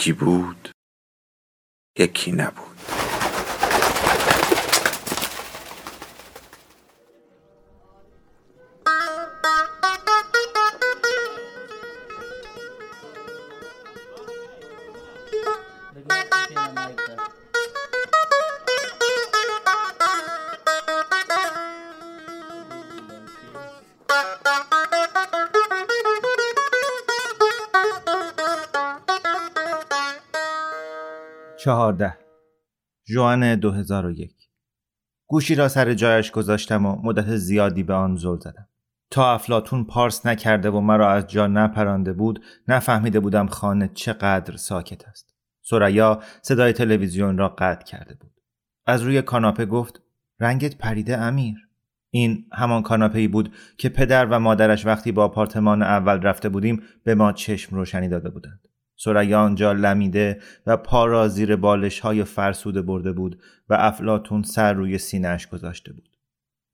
یکی بود یکی نبود. چهارده. جوان 2001 گوشی را سر جایش گذاشتم و مدت زیادی به آن زل زدم. تا افلاتون پارس نکرده و مرا از جا نپرانده بود نفهمیده بودم خانه چقدر ساکت است. سریا صدای تلویزیون را قطع کرده بود. از روی کاناپه گفت رنگت پریده امیر. این همان کاناپه بود که پدر و مادرش وقتی با آپارتمان اول رفته بودیم به ما چشم روشنی داده بودند. ثریا آنجا لمیده و پا را زیر بالش های فرسوده برده بود و افلاطون سر روی سینهش گذاشته بود.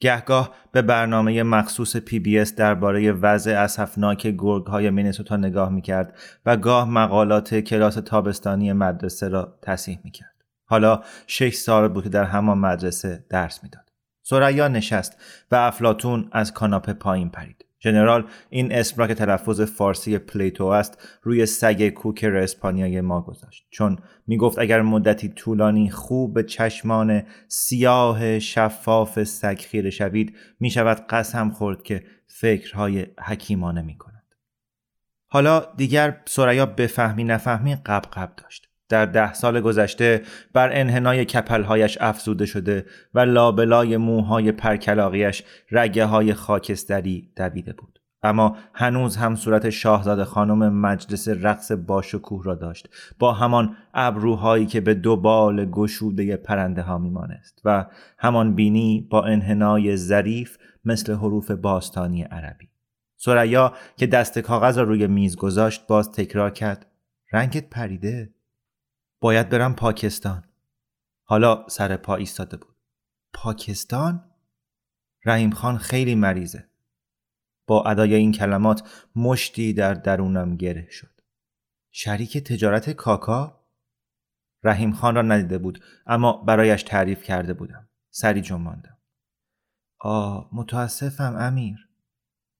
گهگاه به برنامه مخصوص PBS درباره وضع اسفناک گرگ های مینسوتا نگاه می‌کرد و گاه مقالات کلاس تابستانی مدرسه را تصحیح می‌کرد. حالا شش سال بود که در همان مدرسه درس می‌داد. ثریا نشست و افلاطون از کاناپه پایین پرید. ژنرال این اسم را که تلفظ فارسی Plato است روی سگ کوکر اسپانیایی ما گذاشت چون می‌گفت اگر مدتی طولانی خوب به چشمان سیاه شفاف سگ خیره شوید می شود قسم خورد که فکرهای حکیمانه می کند. حالا دیگر سریا بفهمی نفهمی قب قب داشت. در ده سال گذشته بر انحنای کپلهایش افزوده شده و لابلای موهای پرکلاقیش رگه های خاکستری دویده بود. اما هنوز هم صورت شاهزاده خانم مجلس رقص باشکوه را داشت. با همان ابروهایی که به دو بال گشوده پرنده ها میمانست و همان بینی با انحنای ظریف مثل حروف باستانی عربی. سریا که دست کاغذ را روی میز گذاشت باز تکرار کرد رنگت پریده؟ باید برم پاکستان. حالا سر پا ایستاده بود. پاکستان؟ رحیم خان خیلی مریضه. با ادای این کلمات مشتی در درونم گره شد. شریک تجارت کاکا؟ رحیم خان را ندیده بود اما برایش تعریف کرده بودم. سری جنباندم آ متاسفم امیر.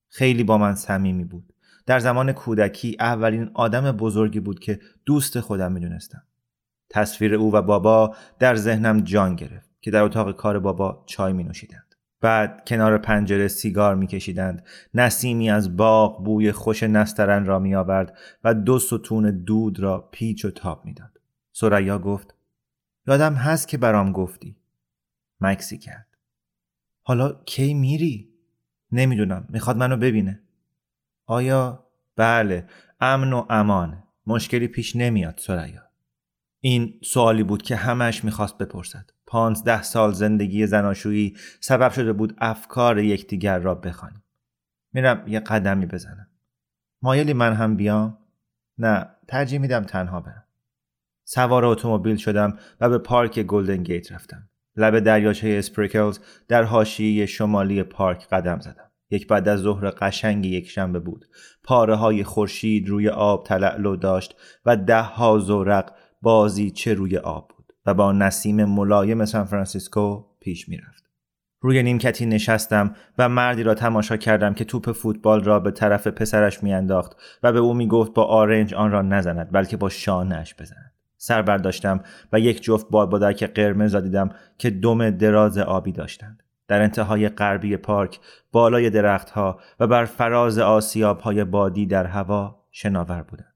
خیلی با من صمیمی بود. در زمان کودکی اولین آدم بزرگی بود که دوست خودم می‌دونستم. تصویر او و بابا در ذهنم جان گرفت که در اتاق کار بابا چای می نوشیدند. بعد کنار پنجره سیگار می کشیدند. نسیمی از باغ بوی خوش نسترن را می آورد و دو ستون دود را پیچ و تاب می داد. سریا گفت یادم هست که برام گفتی. مکسی کرد. حالا کی میری؟ نمی‌دونم. می‌خواد منو ببینه. آیا؟ بله. امن و امان. مشکلی پیش نمیاد سریا. این سوالی بود که همش می‌خواست بپرسد. پانزده سال زندگی زناشویی سبب شده بود افکار یکدیگر را بخوانیم. میرم یه قدمی بزنم. مایلی من هم بیام؟ نه ترجیح میدم تنها برم. سوار اتومبیل شدم و به پارک گلدن گیت رفتم. لب دریاچه اسپریکلز در حاشیه شمالی پارک قدم زدم. یک بعد از ظهر قشنگ یک شنبه بود. پاره های خورشید روی آب تلألو داشت و ده ها زورق بازیچه روی آب بود و با نسیم ملایم سان فرانسیسکو پیش می‌رفت. روی نیمکتی نشستم و مردی را تماشا کردم که توپ فوتبال را به طرف پسرش میانداخت و به او می‌گفت با آرنج آن را نزند بلکه با شانهاش بزند. سر برداشتم و یک جفت بادبادک قرمز را دیدم که دم دراز آبی داشتند. در انتهای غربی پارک بالای درختها و بر فراز آسیابهای بادی در هوا شناور بودند.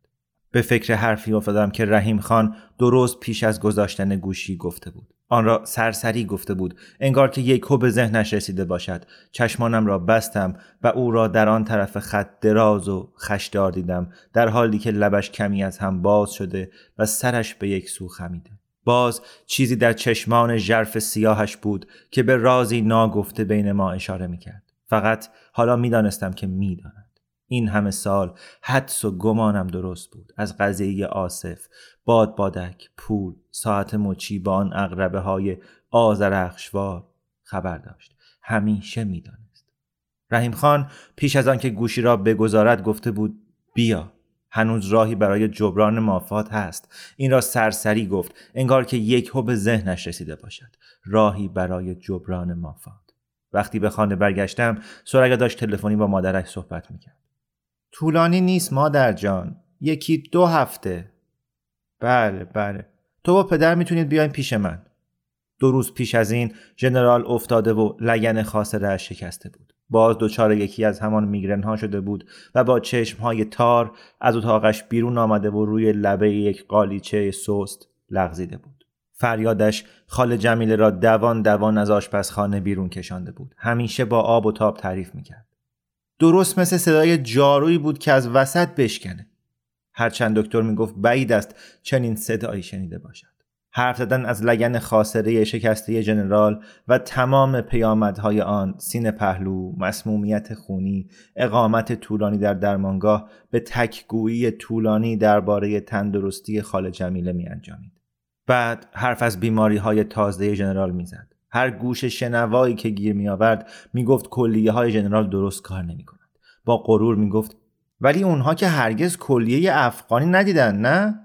به فکر حرفی افتادم که رحیم خان درست پیش از گذاشتن گوشی گفته بود. آن را سرسری گفته بود. انگار که یک به ذهنش رسیده باشد. چشمانم را بستم و او را در آن طرف خط دراز و خشدار دیدم در حالی که لبش کمی از هم باز شده و سرش به یک سو خمیده. باز چیزی در چشمان ژرف سیاهش بود که به رازی ناگفته بین ما اشاره می‌کرد. فقط حالا می‌دانستم که می‌داند. این همه سال حدس و گمانم درست بود. از قضیه آصف باد بادک پول ساعت مچی با آن اقربه های آزرخشوار خبر داشت. همیشه می‌دانست. رحیم خان پیش از آنکه گوشی را بگذارد گفته بود بیا هنوز راهی برای جبران مافات هست. این را سرسری گفت. انگار که یک به ذهنش رسیده باشد. راهی برای جبران مافات. وقتی به خانه برگشتم سرگا داشت تلفنی با مادرش صحبت می‌کرد. طولانی نیست مادر جان. یکی دو هفته. بله بله. تو با پدر می‌تونید بیاین پیش من. دو روز پیش از این ژنرال افتاده و لگن خاصره شکسته بود. باز دچار یکی از همان میگرن ها شده بود و با چشم های تار از اتاقش بیرون آمده و روی لبه یک قالیچه سست لغزیده بود. فریادش خال جمیله را دوان دوان از آشپزخانه بیرون کشانده بود. همیشه با آب و تاب تعریف می‌کرد. درست مثل صدای جارویی بود که از وسط بشکنه هرچند دکتر می‌گفت بعید است چنین صدایی شنیده باشد حرف زدن از لگن خاصره شکسته جنرال و تمام پیامدهای آن سین پهلو، مسمومیت خونی، اقامت طولانی در درمانگاه به تکگویی طولانی درباره تندرستی خال جمیله می انجامید. بعد حرف از بیماری های تازه جنرال می‌زد. هر گوش شنوایی که گیر می آورد می گفت کلیه های جنرال درست کار نمی کند. با غرور می گفت ولی اونها که هرگز کلیه افغانی ندیدن نه؟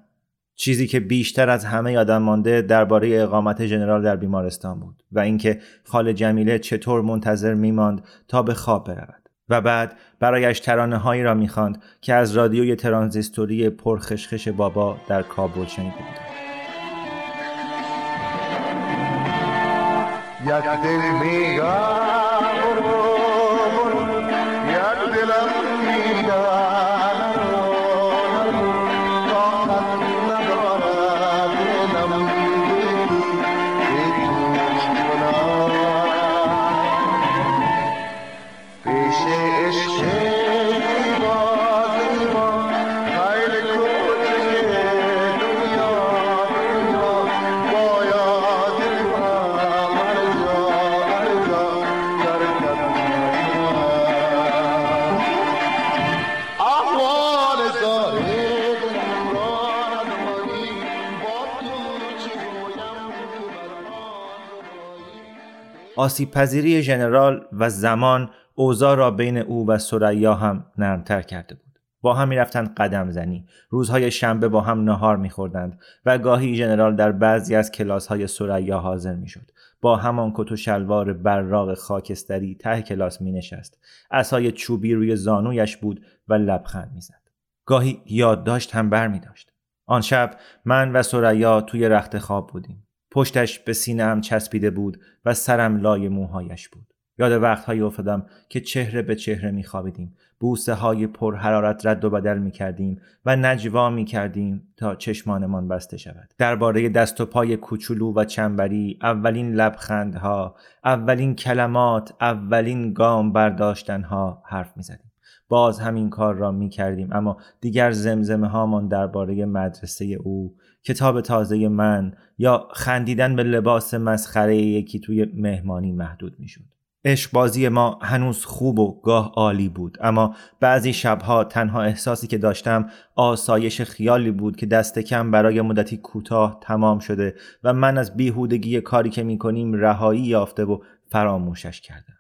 چیزی که بیشتر از همه یادم مانده درباره اقامت ژنرال در بیمارستان بود و اینکه خال جمیله چطور منتظر میماند تا به خواب برود و بعد برایش ترانه هایی را می‌خواند که از رادیوی ترانزیستوری پرخشخش بابا در کابل شنیده Yaddel mega gorgon, yaddel amida. آسیب پذیری ژنرال و زمان اوضاع را بین او و سریا هم نرمتر کرده بود. با هم می‌رفتند قدم زنی. روزهای شنبه با هم نهار میخوردند و گاهی ژنرال در بعضی از کلاس های سریا حاضر می‌شد. با همان کت و شلوار براق خاکستری ته کلاس می نشست اسای چوبی روی زانویش بود و لبخند می‌زد. گاهی یادداشت هم بر می داشت. آن شب من و سریا توی رخت خواب بودیم. پشتش به سینهام چسبیده بود و سرم لای موهایش بود. یاد وقتهایی افتادم که چهره به چهره میخوابیدیم. بوسه های پر حرارت رد و بدل می کردیم و نجوا می کردیم تا چشمانمان بسته شود. درباره دست و پای کوچولو و چنبری اولین لبخندها اولین کلمات اولین گام برداشتنها حرف می زدیم باز همین کار را می کردیم اما دیگر زمزمه هامان درباره مدرسه او کتاب تازه من یا خندیدن به لباس مسخره یکی توی مهمانی محدود می شد. بازی ما هنوز خوب و گاه عالی بود اما بعضی شبها تنها احساسی که داشتم آسایش خیالی بود که دست کم برای مدتی کوتاه تمام شده و من از بیهودگی کاری که می‌کنیم رهایی یافته و فراموشش کردم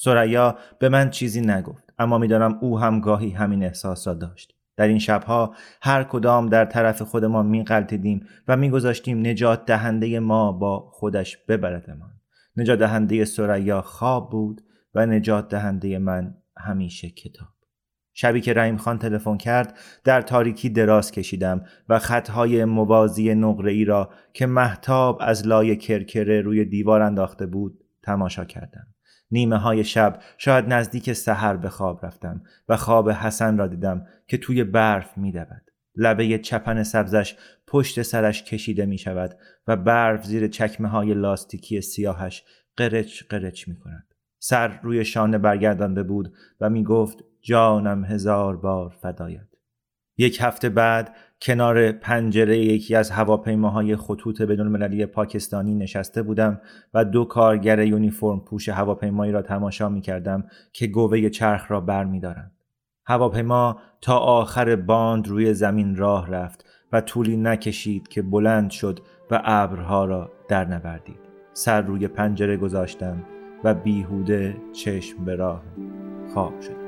سریا به من چیزی نگفت اما می‌دانم او هم گاهی همین احساس را داشت. در این شبها هر کدام در طرف خودمان میقلتیدیم و میگذاشتیم نجات دهنده ما با خودش ببردمان. نجات دهنده سریا خواب بود و نجات دهنده من همیشه کتاب. شبی که رحیم خان تلفن کرد در تاریکی دراز کشیدم و خطهای موازی نقره ای را که محتاب از لای کرکره روی دیوار انداخته بود تماشا کردم. نیمه های شب شاید نزدیک سحر به خواب رفتم و خواب حسن را دیدم که توی برف می دود. لبه چپن سبزش پشت سرش کشیده می شود و برف زیر چکمه های لاستیکی سیاهش قرچ قرچ می کند. سر روی شانه برگردانده بود و می گفت جانم هزار بار فدایت. یک هفته بعد کنار پنجره یکی از هواپیماهای خطوط بدون پاکستانی نشسته بودم و دو کارگر یونیفرم پوش هواپیمایی را تماشا می کردم که گوه چرخ را بر می دارند. هواپیما تا آخر باند روی زمین راه رفت و طولی نکشید که بلند شد و ابرها را در نوردید. سر روی پنجره گذاشتم و بیهوده چشم به راه خواب شد.